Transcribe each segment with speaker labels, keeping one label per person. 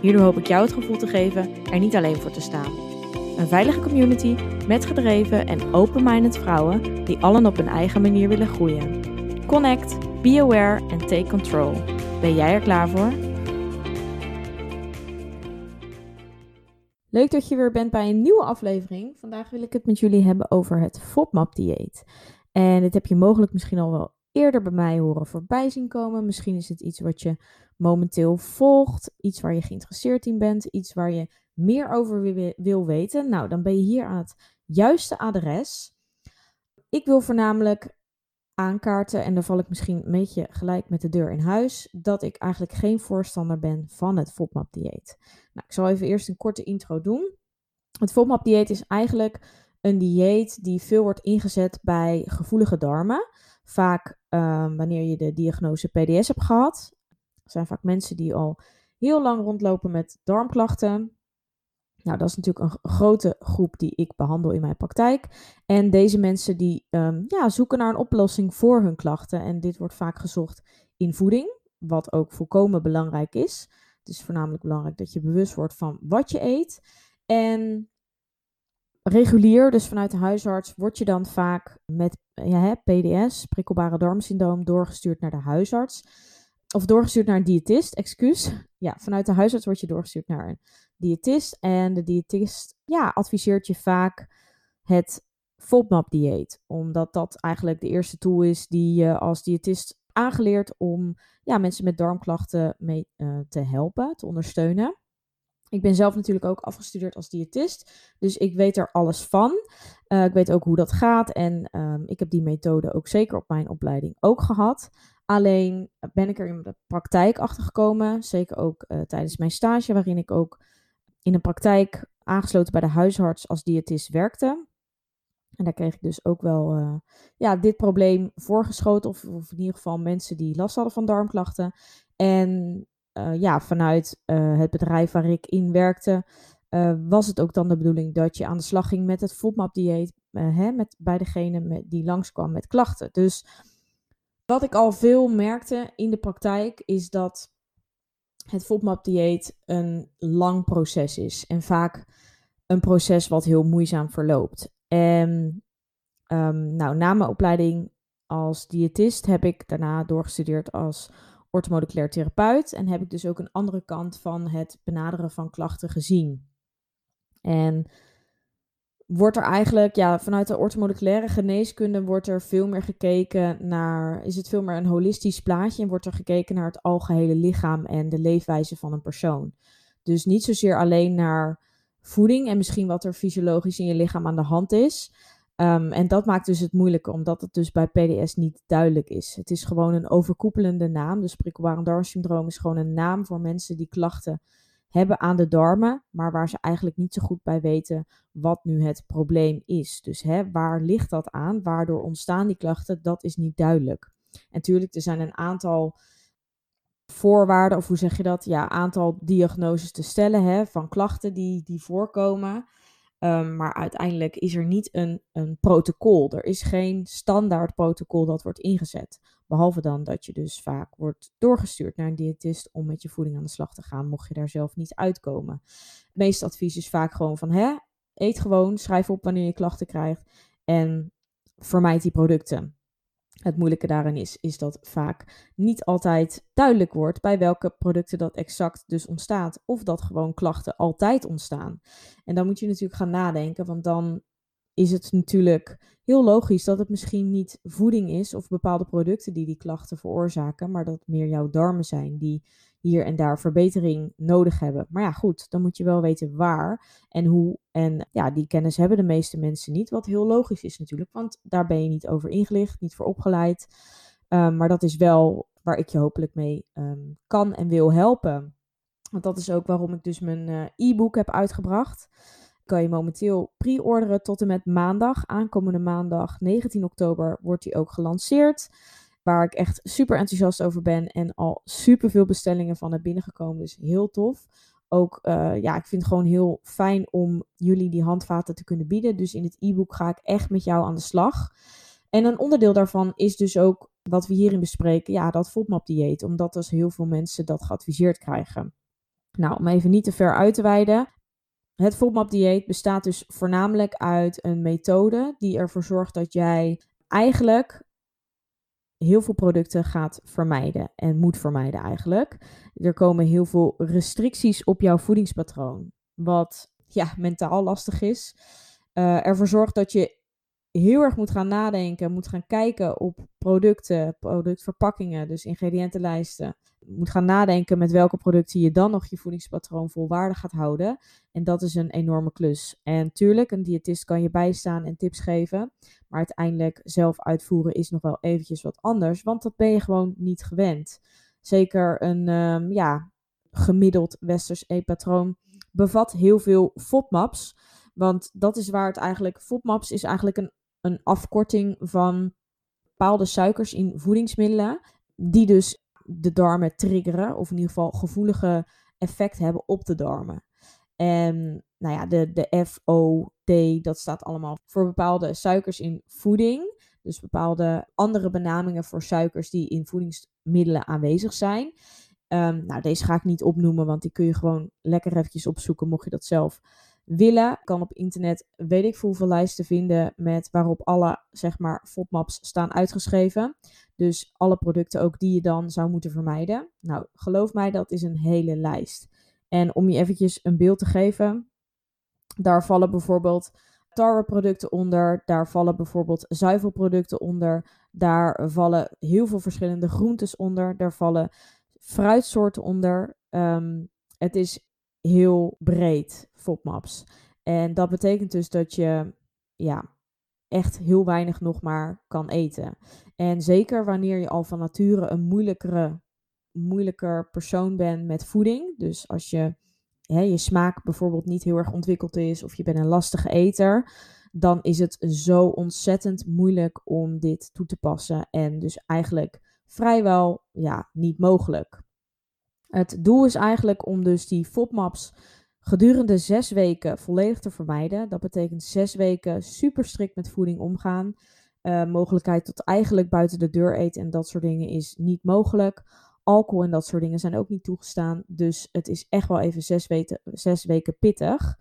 Speaker 1: Hierdoor hoop ik jou het gevoel te geven er niet alleen voor te staan. Een veilige community met gedreven en open-minded vrouwen die allen op hun eigen manier willen groeien. Connect, be aware en take control. Ben jij er klaar voor? Leuk dat je weer bent bij een nieuwe aflevering. Vandaag wil ik het met jullie hebben over het FODMAP-dieet. En dit heb je mogelijk misschien al wel eerder bij mij horen voorbij zien komen. Misschien is het iets wat je momenteel volgt, iets waar je geïnteresseerd in bent, iets waar je meer over wil weten. Nou, dan ben je hier aan het juiste adres. Ik wil voornamelijk aankaarten, en dan val ik misschien een beetje gelijk met de deur in huis, dat ik eigenlijk geen voorstander ben van het FODMAP-dieet. Nou, ik zal even eerst een korte intro doen. Het FODMAP-dieet is eigenlijk een dieet die veel wordt ingezet bij gevoelige darmen. Vaak um, wanneer je de diagnose PDS hebt gehad. Zijn vaak mensen die al heel lang rondlopen met darmklachten. Nou, dat is natuurlijk een grote groep die ik behandel in mijn praktijk. En deze mensen die um, ja, zoeken naar een oplossing voor hun klachten. En dit wordt vaak gezocht in voeding, wat ook volkomen belangrijk is. Het is voornamelijk belangrijk dat je bewust wordt van wat je eet. En regulier, dus vanuit de huisarts, word je dan vaak met ja, PDS, prikkelbare darmsyndroom, doorgestuurd naar de huisarts. Of doorgestuurd naar een diëtist, excuus. Ja, vanuit de huisarts word je doorgestuurd naar een diëtist. En de diëtist ja, adviseert je vaak het FODMAP-dieet. Omdat dat eigenlijk de eerste tool is die je als diëtist aangeleerd om ja, mensen met darmklachten mee uh, te helpen, te ondersteunen. Ik ben zelf natuurlijk ook afgestudeerd als diëtist, dus ik weet er alles van. Uh, ik weet ook hoe dat gaat en um, ik heb die methode ook zeker op mijn opleiding ook gehad. Alleen ben ik er in de praktijk achter gekomen, zeker ook uh, tijdens mijn stage, waarin ik ook in een praktijk aangesloten bij de huisarts als diëtist werkte. En daar kreeg ik dus ook wel uh, ja, dit probleem voorgeschoten, of, in ieder geval mensen die last hadden van darmklachten. En uh, ja, vanuit uh, het bedrijf waar ik in werkte, was het ook dan de bedoeling dat je aan de slag ging met het FODMAP-dieet, hè, met, bij degene met, die langskwam met klachten. Dus wat ik al veel merkte in de praktijk, is dat het FODMAP-dieet een lang proces is. En vaak een proces wat heel moeizaam verloopt. En um, nou, na mijn opleiding als diëtist heb ik daarna doorgestudeerd als orthomoleculair therapeut. En heb ik dus ook een andere kant van het benaderen van klachten gezien. En wordt er eigenlijk, ja, vanuit de orthomoleculaire geneeskunde wordt er veel meer gekeken naar, is het veel meer een holistisch plaatje en wordt er gekeken naar het algehele lichaam en de leefwijze van een persoon. Dus niet zozeer alleen naar voeding en misschien wat er fysiologisch in je lichaam aan de hand is. Um, en dat maakt dus het moeilijke, omdat het dus bij PDS niet duidelijk is. Het is gewoon een overkoepelende naam. Dus prikkelbare darmsyndroom is gewoon een naam voor mensen die klachten hebben aan de darmen, maar waar ze eigenlijk niet zo goed bij weten wat nu het probleem is. Dus hè, waar ligt dat aan? Waardoor ontstaan die klachten? Dat is niet duidelijk. En natuurlijk, er zijn een aantal voorwaarden, of hoe zeg je dat? Ja, aantal diagnoses te stellen hè, van klachten die, die voorkomen. Um, maar uiteindelijk is er niet een, een protocol. Er is geen standaard protocol dat wordt ingezet. Behalve dan dat je dus vaak wordt doorgestuurd naar een diëtist om met je voeding aan de slag te gaan, mocht je daar zelf niet uitkomen. Het meeste advies is vaak gewoon van, hè, eet gewoon, schrijf op wanneer je klachten krijgt en vermijd die producten. Het moeilijke daarin is, is dat vaak niet altijd duidelijk wordt bij welke producten dat exact dus ontstaat. Of dat gewoon klachten altijd ontstaan. En dan moet je natuurlijk gaan nadenken, want dan is het natuurlijk heel logisch dat het misschien niet voeding is of bepaalde producten die die klachten veroorzaken, maar dat meer jouw darmen zijn die hier en daar verbetering nodig hebben. Maar ja, goed, dan moet je wel weten waar en hoe. En ja, die kennis hebben de meeste mensen niet, wat heel logisch is natuurlijk, want daar ben je niet over ingelicht, niet voor opgeleid. Um, maar dat is wel waar ik je hopelijk mee um, kan en wil helpen. Want dat is ook waarom ik dus mijn eh, e-book heb uitgebracht. Kan je momenteel pre-orderen tot en met maandag. Aankomende maandag 19 oktober wordt die ook gelanceerd. Waar ik echt super enthousiast over ben en al super veel bestellingen van heb binnengekomen. Dus heel tof. Ook, uh, ja, ik vind het gewoon heel fijn om jullie die handvaten te kunnen bieden. Dus in het e-book ga ik echt met jou aan de slag. En een onderdeel daarvan is dus ook wat we hierin bespreken, ja, dat FODMAP-dieet. Omdat dus heel veel mensen dat geadviseerd krijgen. Nou, om even niet te ver uit te wijden. Het FODMAP-dieet bestaat dus voornamelijk uit een methode die ervoor zorgt dat jij eigenlijk heel veel producten gaat vermijden en moet vermijden eigenlijk. Er komen heel veel restricties op jouw voedingspatroon, wat ja, mentaal lastig is. Uh, ervoor zorgt dat je heel erg moet gaan nadenken, moet gaan kijken op producten, productverpakkingen, dus ingrediëntenlijsten. Moet gaan nadenken met welke producten je dan nog je voedingspatroon volwaardig gaat houden. En dat is een enorme klus. En tuurlijk, een diëtist kan je bijstaan en tips geven. Maar uiteindelijk zelf uitvoeren is nog wel eventjes wat anders, want dat ben je gewoon niet gewend. Zeker een um, ja, gemiddeld westers eetpatroon bevat heel veel FODMAPs. Want dat is waar het eigenlijk. FODMAPs is eigenlijk een een afkorting van bepaalde suikers in voedingsmiddelen, die dus de darmen triggeren, of in ieder geval gevoelige effect hebben op de darmen. En nou ja, de, de FOD, dat staat allemaal voor bepaalde suikers in voeding. Dus bepaalde andere benamingen voor suikers die in voedingsmiddelen aanwezig zijn. Um, nou, deze ga ik niet opnoemen, want die kun je gewoon lekker eventjes opzoeken, mocht je dat zelf willen. Kan op internet weet ik hoeveel lijsten vinden met waarop alle zeg maar FODMAPs staan uitgeschreven. Dus alle producten ook die je dan zou moeten vermijden. Nou, geloof mij, dat is een hele lijst. En om je eventjes een beeld te geven, daar vallen bijvoorbeeld tarweproducten onder, daar vallen bijvoorbeeld zuivelproducten onder, daar vallen heel veel verschillende groentes onder, daar vallen fruitsoorten onder. Um, het is heel breed FODMAPs. En dat betekent dus dat je ja, echt heel weinig nog maar kan eten. En zeker wanneer je al van nature een moeilijkere, moeilijker persoon bent met voeding. Dus als je, hè, je smaak bijvoorbeeld niet heel erg ontwikkeld is of je bent een lastige eter. Dan is het zo ontzettend moeilijk om dit toe te passen. En dus eigenlijk vrijwel ja, niet mogelijk. Het doel is eigenlijk om dus die FODMAPs gedurende zes weken volledig te vermijden. Dat betekent zes weken super strikt met voeding omgaan. Uh, mogelijkheid tot eigenlijk buiten de deur eten en dat soort dingen is niet mogelijk. Alcohol en dat soort dingen zijn ook niet toegestaan. Dus het is echt wel even zes weken, zes weken pittig.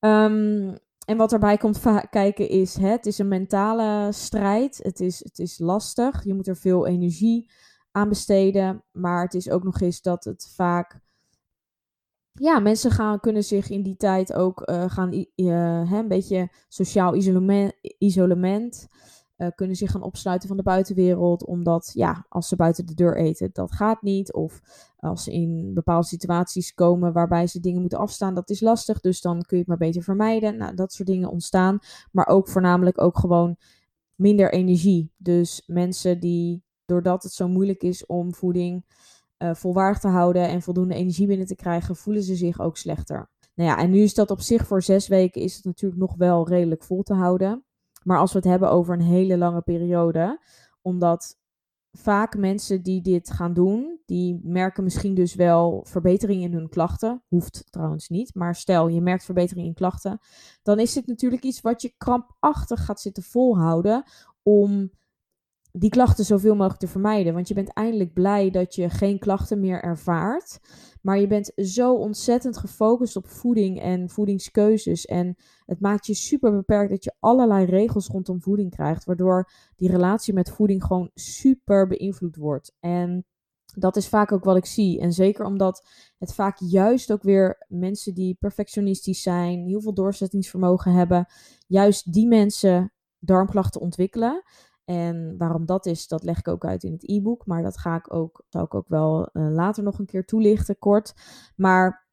Speaker 1: Um, en wat erbij komt kijken is, hè, het is een mentale strijd. Het is, het is lastig. Je moet er veel energie aan besteden. Maar het is ook nog eens dat het vaak. Ja, mensen gaan, kunnen zich in die tijd ook uh, gaan uh, hè, een beetje sociaal isolement, isolement uh, kunnen zich gaan opsluiten van de buitenwereld. Omdat ja, als ze buiten de deur eten, dat gaat niet. Of als ze in bepaalde situaties komen waarbij ze dingen moeten afstaan, dat is lastig. Dus dan kun je het maar beter vermijden. Nou, dat soort dingen ontstaan. Maar ook voornamelijk ook gewoon minder energie. Dus mensen die doordat het zo moeilijk is om voeding uh, volwaardig te houden en voldoende energie binnen te krijgen, voelen ze zich ook slechter. Nou ja, en nu is dat op zich voor zes weken is het natuurlijk nog wel redelijk vol te houden. Maar als we het hebben over een hele lange periode, omdat vaak mensen die dit gaan doen, die merken misschien dus wel verbetering in hun klachten. Hoeft trouwens niet, maar stel je merkt verbetering in klachten, dan is dit natuurlijk iets wat je krampachtig gaat zitten volhouden om die klachten zoveel mogelijk te vermijden. Want je bent eindelijk blij dat je geen klachten meer ervaart. Maar je bent zo ontzettend gefocust op voeding en voedingskeuzes. En het maakt je super beperkt dat je allerlei regels rondom voeding krijgt. Waardoor die relatie met voeding gewoon super beïnvloed wordt. En dat is vaak ook wat ik zie. En zeker omdat het vaak juist ook weer mensen die perfectionistisch zijn, heel veel doorzettingsvermogen hebben, juist die mensen darmklachten ontwikkelen. En waarom dat is, dat leg ik ook uit in het e-book. Maar dat ga ik ook, zal ik ook wel uh, later nog een keer toelichten, kort. Maar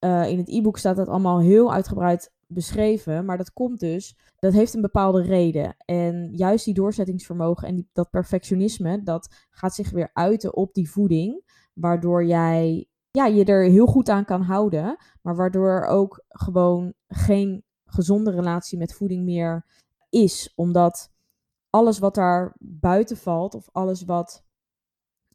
Speaker 1: uh, in het e-book staat dat allemaal heel uitgebreid beschreven. Maar dat komt dus, dat heeft een bepaalde reden. En juist die doorzettingsvermogen en die, dat perfectionisme, dat gaat zich weer uiten op die voeding. Waardoor jij ja, je er heel goed aan kan houden, maar waardoor er ook gewoon geen gezonde relatie met voeding meer is. Omdat alles wat daar buiten valt, of alles wat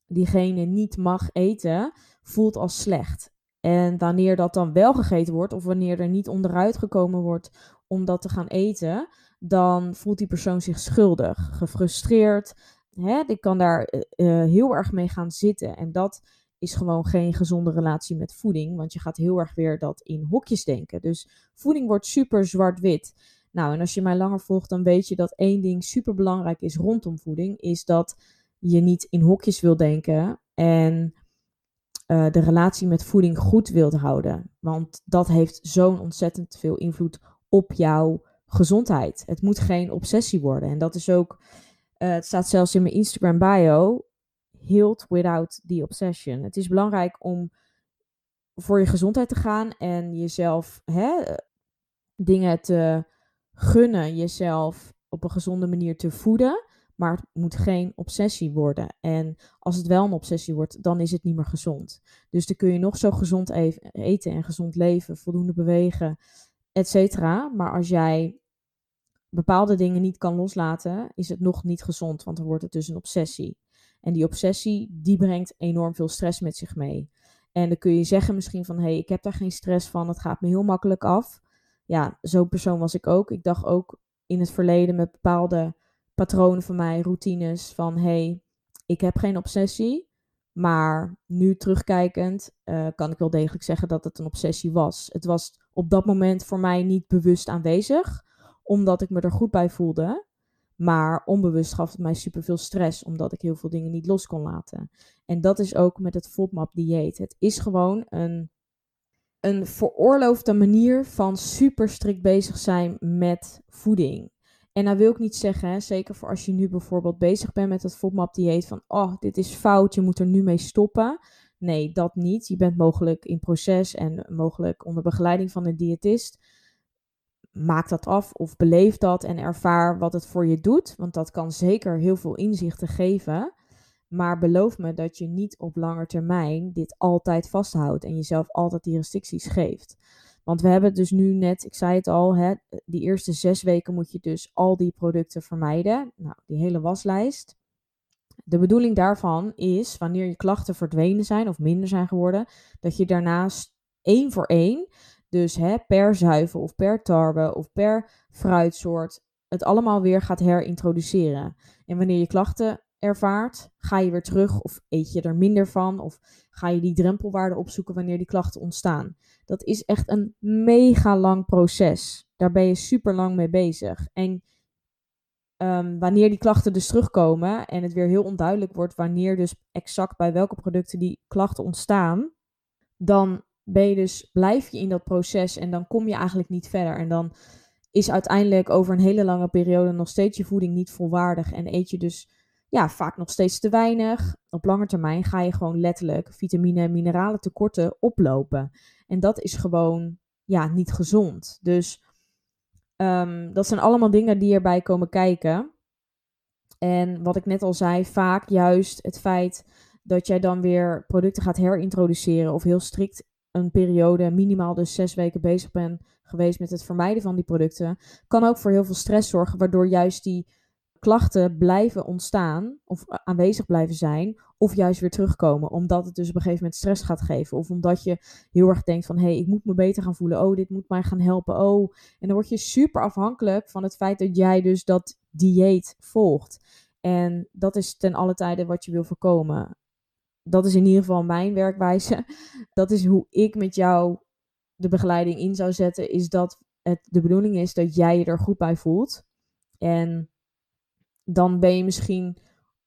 Speaker 1: diegene niet mag eten, voelt als slecht. En wanneer dat dan wel gegeten wordt, of wanneer er niet onderuit gekomen wordt om dat te gaan eten, dan voelt die persoon zich schuldig, gefrustreerd. Hè? Ik kan daar uh, heel erg mee gaan zitten. En dat is gewoon geen gezonde relatie met voeding, want je gaat heel erg weer dat in hokjes denken. Dus voeding wordt super zwart-wit. Nou, en als je mij langer volgt, dan weet je dat één ding super belangrijk is rondom voeding, is dat je niet in hokjes wil denken en uh, de relatie met voeding goed wilt houden. Want dat heeft zo'n ontzettend veel invloed op jouw gezondheid. Het moet geen obsessie worden. En dat is ook, uh, het staat zelfs in mijn Instagram bio, healed without the obsession. Het is belangrijk om voor je gezondheid te gaan en jezelf hè, dingen te gunnen, jezelf op een gezonde manier te voeden. Maar het moet geen obsessie worden. En als het wel een obsessie wordt, dan is het niet meer gezond. Dus dan kun je nog zo gezond eten en gezond leven, voldoende bewegen, et cetera. Maar als jij bepaalde dingen niet kan loslaten, is het nog niet gezond, want dan wordt het dus een obsessie. En die obsessie, die brengt enorm veel stress met zich mee. En dan kun je zeggen misschien van, hé, hey, ik heb daar geen stress van, het gaat me heel makkelijk af. Ja, zo'n persoon was ik ook. Ik dacht ook in het verleden met bepaalde patronen van mij, routines, van, hey, ik heb geen obsessie. Maar nu terugkijkend uh, kan ik wel degelijk zeggen dat het een obsessie was. Het was op dat moment voor mij niet bewust aanwezig, omdat ik me er goed bij voelde. Maar onbewust gaf het mij superveel stress, omdat ik heel veel dingen niet los kon laten. En dat is ook met het FODMAP dieet. Het is gewoon een, een veroorloofde manier van super strikt bezig zijn met voeding. En nou wil ik niet zeggen, hè, zeker voor als je nu bijvoorbeeld bezig bent met het FODMAP dieet, van oh, dit is fout, je moet er nu mee stoppen. Nee, dat niet. Je bent mogelijk in proces en mogelijk onder begeleiding van een diëtist maak dat af of beleef dat en ervaar wat het voor je doet. Want dat kan zeker heel veel inzichten geven. Maar beloof me dat je niet op lange termijn dit altijd vasthoudt en jezelf altijd die restricties geeft. Want we hebben dus nu net, ik zei het al, hè, die eerste zes weken moet je dus al die producten vermijden. Nou, die hele waslijst. De bedoeling daarvan is, wanneer je klachten verdwenen zijn of minder zijn geworden, dat je daarnaast één voor één dus hè, per zuivel of per tarwe of per fruitsoort het allemaal weer gaat herintroduceren. En wanneer je klachten ervaart, ga je weer terug of eet je er minder van of ga je die drempelwaarde opzoeken wanneer die klachten ontstaan. Dat is echt een mega lang proces. Daar ben je super lang mee bezig. En um, wanneer die klachten dus terugkomen en het weer heel onduidelijk wordt wanneer dus exact bij welke producten die klachten ontstaan, dan ben je dus, blijf je in dat proces en dan kom je eigenlijk niet verder. En dan is uiteindelijk over een hele lange periode nog steeds je voeding niet volwaardig. En eet je dus ja, vaak nog steeds te weinig. Op lange termijn ga je gewoon letterlijk vitamine en mineralen tekorten oplopen. En dat is gewoon ja, niet gezond. Dus um, dat zijn allemaal dingen die erbij komen kijken. En wat ik net al zei, vaak juist het feit dat jij dan weer producten gaat herintroduceren of heel strikt een periode, minimaal dus zes weken bezig ben geweest met het vermijden van die producten, kan ook voor heel veel stress zorgen, waardoor juist die klachten blijven ontstaan of aanwezig blijven zijn, of juist weer terugkomen, omdat het dus op een gegeven moment stress gaat geven, of omdat je heel erg denkt van hé, hey, ik moet me beter gaan voelen, oh, dit moet mij gaan helpen, oh, en dan word je super afhankelijk van het feit dat jij dus dat dieet volgt. En dat is ten alle tijde wat je wil voorkomen dat is in ieder geval mijn werkwijze. Dat is hoe ik met jou de begeleiding in zou zetten. Is dat het de bedoeling is dat jij je er goed bij voelt. En dan ben je misschien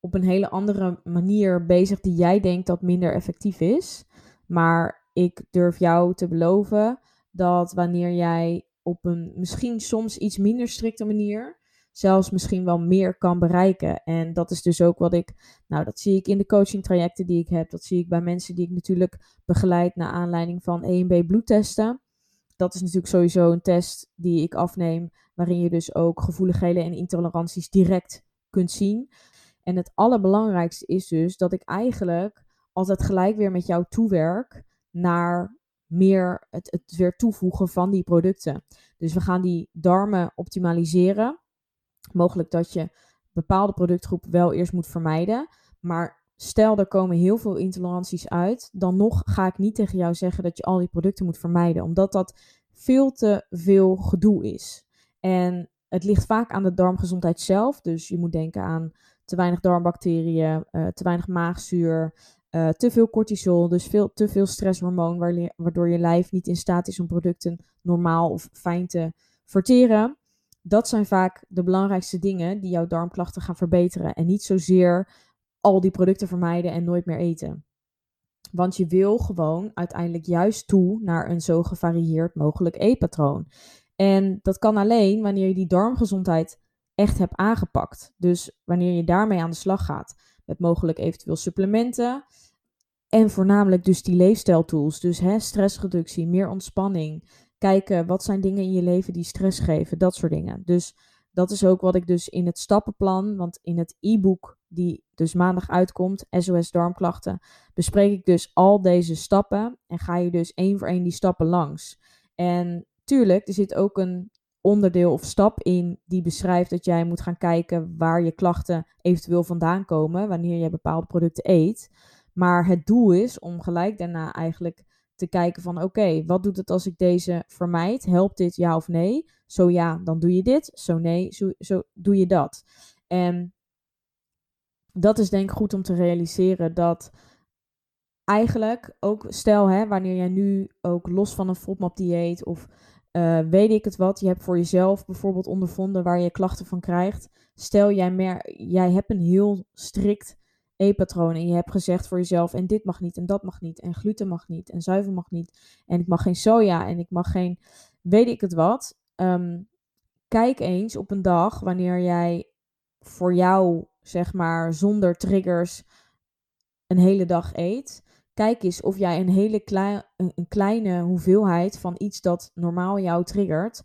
Speaker 1: op een hele andere manier bezig die jij denkt dat minder effectief is. Maar ik durf jou te beloven dat wanneer jij op een misschien soms iets minder strikte manier zelfs misschien wel meer kan bereiken. En dat is dus ook wat ik, nou dat zie ik in de coaching trajecten die ik heb. Dat zie ik bij mensen die ik natuurlijk begeleid naar aanleiding van EMB bloedtesten. Dat is natuurlijk sowieso een test die ik afneem, waarin je dus ook gevoeligheden en intoleranties direct kunt zien. En het allerbelangrijkste is dus dat ik eigenlijk altijd gelijk weer met jou toewerk naar meer het, het weer toevoegen van die producten. Dus we gaan die darmen optimaliseren. Mogelijk dat je bepaalde productgroepen wel eerst moet vermijden. Maar stel er komen heel veel intoleranties uit, dan nog ga ik niet tegen jou zeggen dat je al die producten moet vermijden, omdat dat veel te veel gedoe is. En het ligt vaak aan de darmgezondheid zelf. Dus je moet denken aan te weinig darmbacteriën, uh, te weinig maagzuur, uh, te veel cortisol, dus veel, te veel stresshormoon, waardoor je lijf niet in staat is om producten normaal of fijn te verteren. Dat zijn vaak de belangrijkste dingen die jouw darmklachten gaan verbeteren. En niet zozeer al die producten vermijden en nooit meer eten. Want je wil gewoon uiteindelijk juist toe naar een zo gevarieerd mogelijk eetpatroon. En dat kan alleen wanneer je die darmgezondheid echt hebt aangepakt. Dus wanneer je daarmee aan de slag gaat. Met mogelijk eventueel supplementen. En voornamelijk dus die leefstijltools. Dus hè, stressreductie, meer ontspanning. Kijken wat zijn dingen in je leven die stress geven. Dat soort dingen. Dus dat is ook wat ik dus in het stappenplan. Want in het e-book die dus maandag uitkomt, SOS darmklachten, bespreek ik dus al deze stappen. En ga je dus één voor één die stappen langs. En tuurlijk, er zit ook een onderdeel of stap in die beschrijft dat jij moet gaan kijken waar je klachten eventueel vandaan komen wanneer je bepaalde producten eet. Maar het doel is om gelijk daarna eigenlijk te kijken van oké, wat doet het als ik deze vermijd? Helpt dit ja of nee? Zo ja, dan doe je dit. Zo nee, zo, zo doe je dat. En dat is denk ik goed om te realiseren dat eigenlijk ook stel hè, wanneer jij nu ook los van een FODMAP dieet of uh, weet ik het wat, je hebt voor jezelf bijvoorbeeld ondervonden waar je klachten van krijgt. Stel jij, mer jij hebt een heel strikt eetpatroon en je hebt gezegd voor jezelf en dit mag niet en dat mag niet en gluten mag niet en zuivel mag niet en ik mag geen soja en ik mag geen weet ik het wat. Um, kijk eens op een dag wanneer jij voor jou zeg maar zonder triggers een hele dag eet kijk eens of jij een hele klein, een, kleine hoeveelheid van iets dat normaal jou triggert,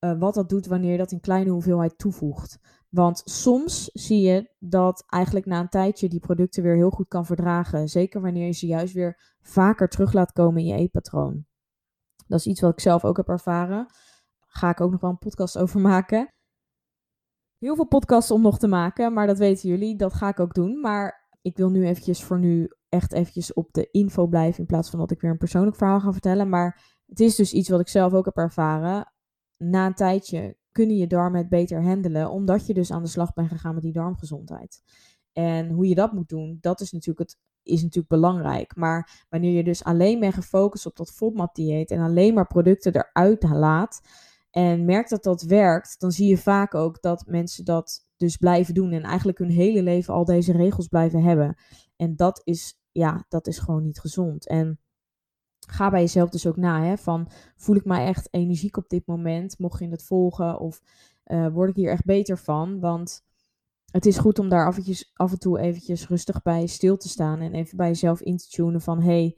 Speaker 1: uh, wat dat doet wanneer je dat in kleine hoeveelheid toevoegt. Want soms zie je dat eigenlijk na een tijdje die producten weer heel goed kan verdragen. Zeker wanneer je ze juist weer vaker terug laat komen in je eetpatroon. Dat is iets wat ik zelf ook heb ervaren. Ga ik ook nog wel een podcast over maken. Heel veel podcasts om nog te maken, maar dat weten jullie. Dat ga ik ook doen. Maar ik wil nu eventjes voor nu echt eventjes op de info blijven in plaats van dat ik weer een persoonlijk verhaal ga vertellen. Maar het is dus iets wat ik zelf ook heb ervaren. Na een tijdje kunnen je darmen het beter handelen, omdat je dus aan de slag bent gegaan met die darmgezondheid. En hoe je dat moet doen, dat is natuurlijk, het, is natuurlijk belangrijk. Maar wanneer je dus alleen bent gefocust op dat FODMAP-dieet en alleen maar producten eruit laat en merkt dat dat werkt, dan zie je vaak ook dat mensen dat dus blijven doen en eigenlijk hun hele leven al deze regels blijven hebben. En dat is ja, dat is gewoon niet gezond. En ga bij jezelf dus ook na, hè, van voel ik mij echt energiek op dit moment? Mocht je het volgen of uh, word ik hier echt beter van? Want het is goed om daar af en, toe, af en toe eventjes rustig bij stil te staan en even bij jezelf in te tunen van, hey,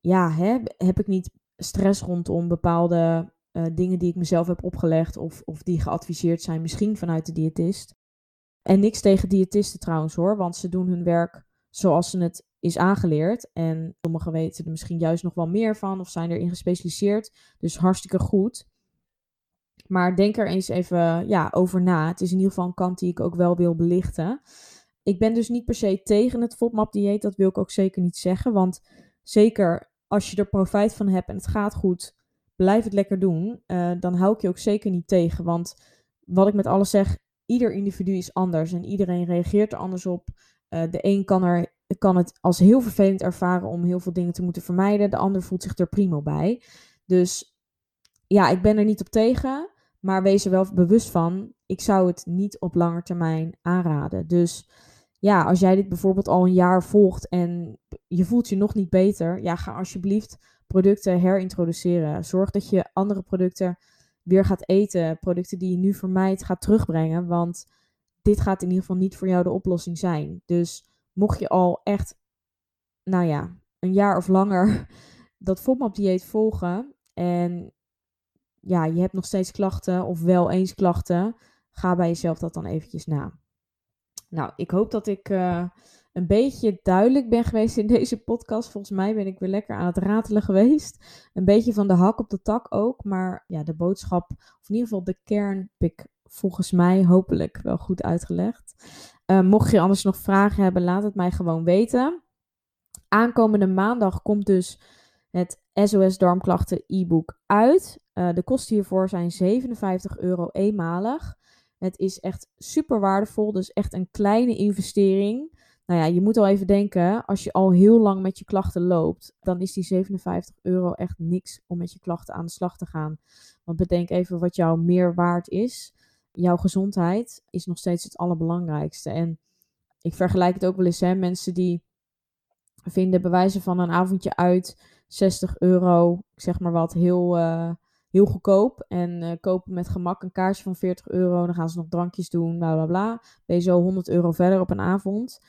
Speaker 1: ja, hè, heb ik niet stress rondom bepaalde uh, dingen die ik mezelf heb opgelegd of, of die geadviseerd zijn, misschien vanuit de diëtist. En niks tegen diëtisten trouwens hoor, want ze doen hun werk zoals ze het is aangeleerd. En sommigen weten er misschien juist nog wel meer van of zijn erin gespecialiseerd. Dus hartstikke goed. Maar denk er eens even ja, over na. Het is in ieder geval een kant die ik ook wel wil belichten. Ik ben dus niet per se tegen het FODMAP-dieet. Dat wil ik ook zeker niet zeggen. Want zeker als je er profijt van hebt en het gaat goed, blijf het lekker doen. Uh, dan hou ik je ook zeker niet tegen. Want wat ik met alles zeg, ieder individu is anders en iedereen reageert er anders op. Uh, de een kan, er, kan het als heel vervelend ervaren om heel veel dingen te moeten vermijden. De ander voelt zich er prima bij. Dus ja, ik ben er niet op tegen. Maar wees er wel bewust van. Ik zou het niet op lange termijn aanraden. Dus ja, als jij dit bijvoorbeeld al een jaar volgt en je voelt je nog niet beter. Ja, ga alsjeblieft producten herintroduceren. Zorg dat je andere producten weer gaat eten. Producten die je nu vermijdt, gaat terugbrengen. Want dit gaat in ieder geval niet voor jou de oplossing zijn. Dus mocht je al echt, nou ja, een jaar of langer dat FODMAP-dieet volgen en ja, je hebt nog steeds klachten of wel eens klachten, ga bij jezelf dat dan eventjes na. Nou, ik hoop dat ik uh, een beetje duidelijk ben geweest in deze podcast. Volgens mij ben ik weer lekker aan het ratelen geweest. Een beetje van de hak op de tak ook. Maar ja, de boodschap, of in ieder geval de kern, volgens mij hopelijk wel goed uitgelegd. Uh, mocht je anders nog vragen hebben, laat het mij gewoon weten. Aankomende maandag komt dus het SOS Darmklachten e-book uit. Uh, de kosten hiervoor zijn 57 euro eenmalig. Het is echt super waardevol, dus echt een kleine investering. Nou ja, je moet al even denken, als je al heel lang met je klachten loopt, dan is die 57 euro echt niks om met je klachten aan de slag te gaan. Want bedenk even wat jouw meer waard is. Jouw gezondheid is nog steeds het allerbelangrijkste. En ik vergelijk het ook wel eens, mensen die vinden bewijzen van een avondje uit 60 euro, zeg maar wat, heel, uh, heel goedkoop. En uh, kopen met gemak een kaartje van 40 euro. Dan gaan ze nog drankjes doen, bla bla bla. Ben je zo 100 euro verder op een avond.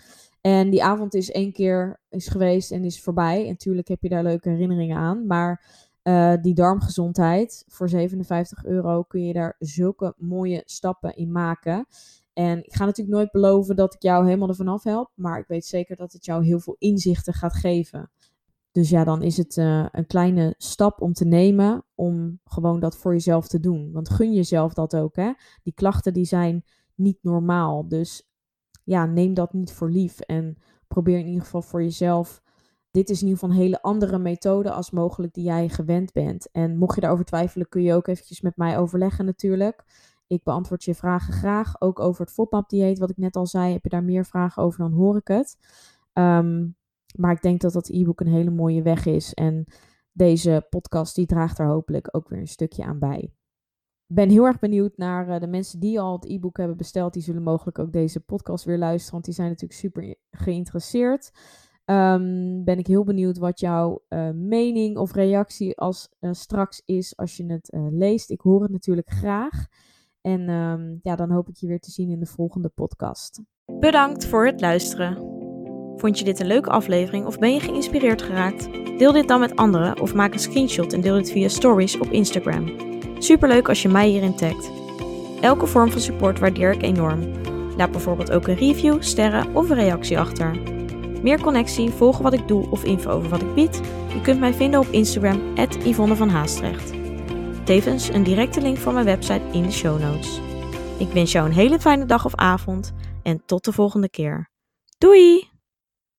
Speaker 1: En die avond is één keer is geweest en is voorbij. En natuurlijk heb je daar leuke herinneringen aan. Maar uh, die darmgezondheid, voor 57 euro kun je daar zulke mooie stappen in maken. En ik ga natuurlijk nooit beloven dat ik jou helemaal ervan af help. Maar ik weet zeker dat het jou heel veel inzichten gaat geven. Dus ja, dan is het uh, een kleine stap om te nemen om gewoon dat voor jezelf te doen. Want gun jezelf dat ook, hè. Die klachten die zijn niet normaal. Dus ja, neem dat niet voor lief. En probeer in ieder geval voor jezelf. Dit is in ieder geval een hele andere methode als mogelijk die jij gewend bent. En mocht je daarover twijfelen, kun je ook eventjes met mij overleggen natuurlijk. Ik beantwoord je vragen graag. Ook over het FODMAP-dieet, wat ik net al zei. Heb je daar meer vragen over, dan hoor ik het. Um, maar ik denk dat dat e-book een hele mooie weg is. En deze podcast die draagt er hopelijk ook weer een stukje aan bij. Ik ben heel erg benieuwd naar uh, de mensen die al het e-book hebben besteld. Die zullen mogelijk ook deze podcast weer luisteren, want die zijn natuurlijk super geïnteresseerd. Um, ben ik heel benieuwd wat jouw uh, mening of reactie als uh, straks is als je het leest. Ik hoor het natuurlijk graag. En um, ja, dan hoop ik je weer te zien in de volgende podcast.
Speaker 2: Bedankt voor het luisteren. Vond je dit een leuke aflevering of ben je geïnspireerd geraakt? Deel dit dan met anderen of maak een screenshot en deel dit via stories op Instagram. Superleuk als je mij hierin tagt. Elke vorm van support waardeer ik enorm. Laat bijvoorbeeld ook een review, sterren of een reactie achter. Meer connectie, volgen wat ik doe of info over wat ik bied? Je kunt mij vinden op Instagram, Yvonne van Haastrecht. Tevens een directe link van mijn website in de show notes. Ik wens jou een hele fijne dag of avond en tot de volgende keer. Doei!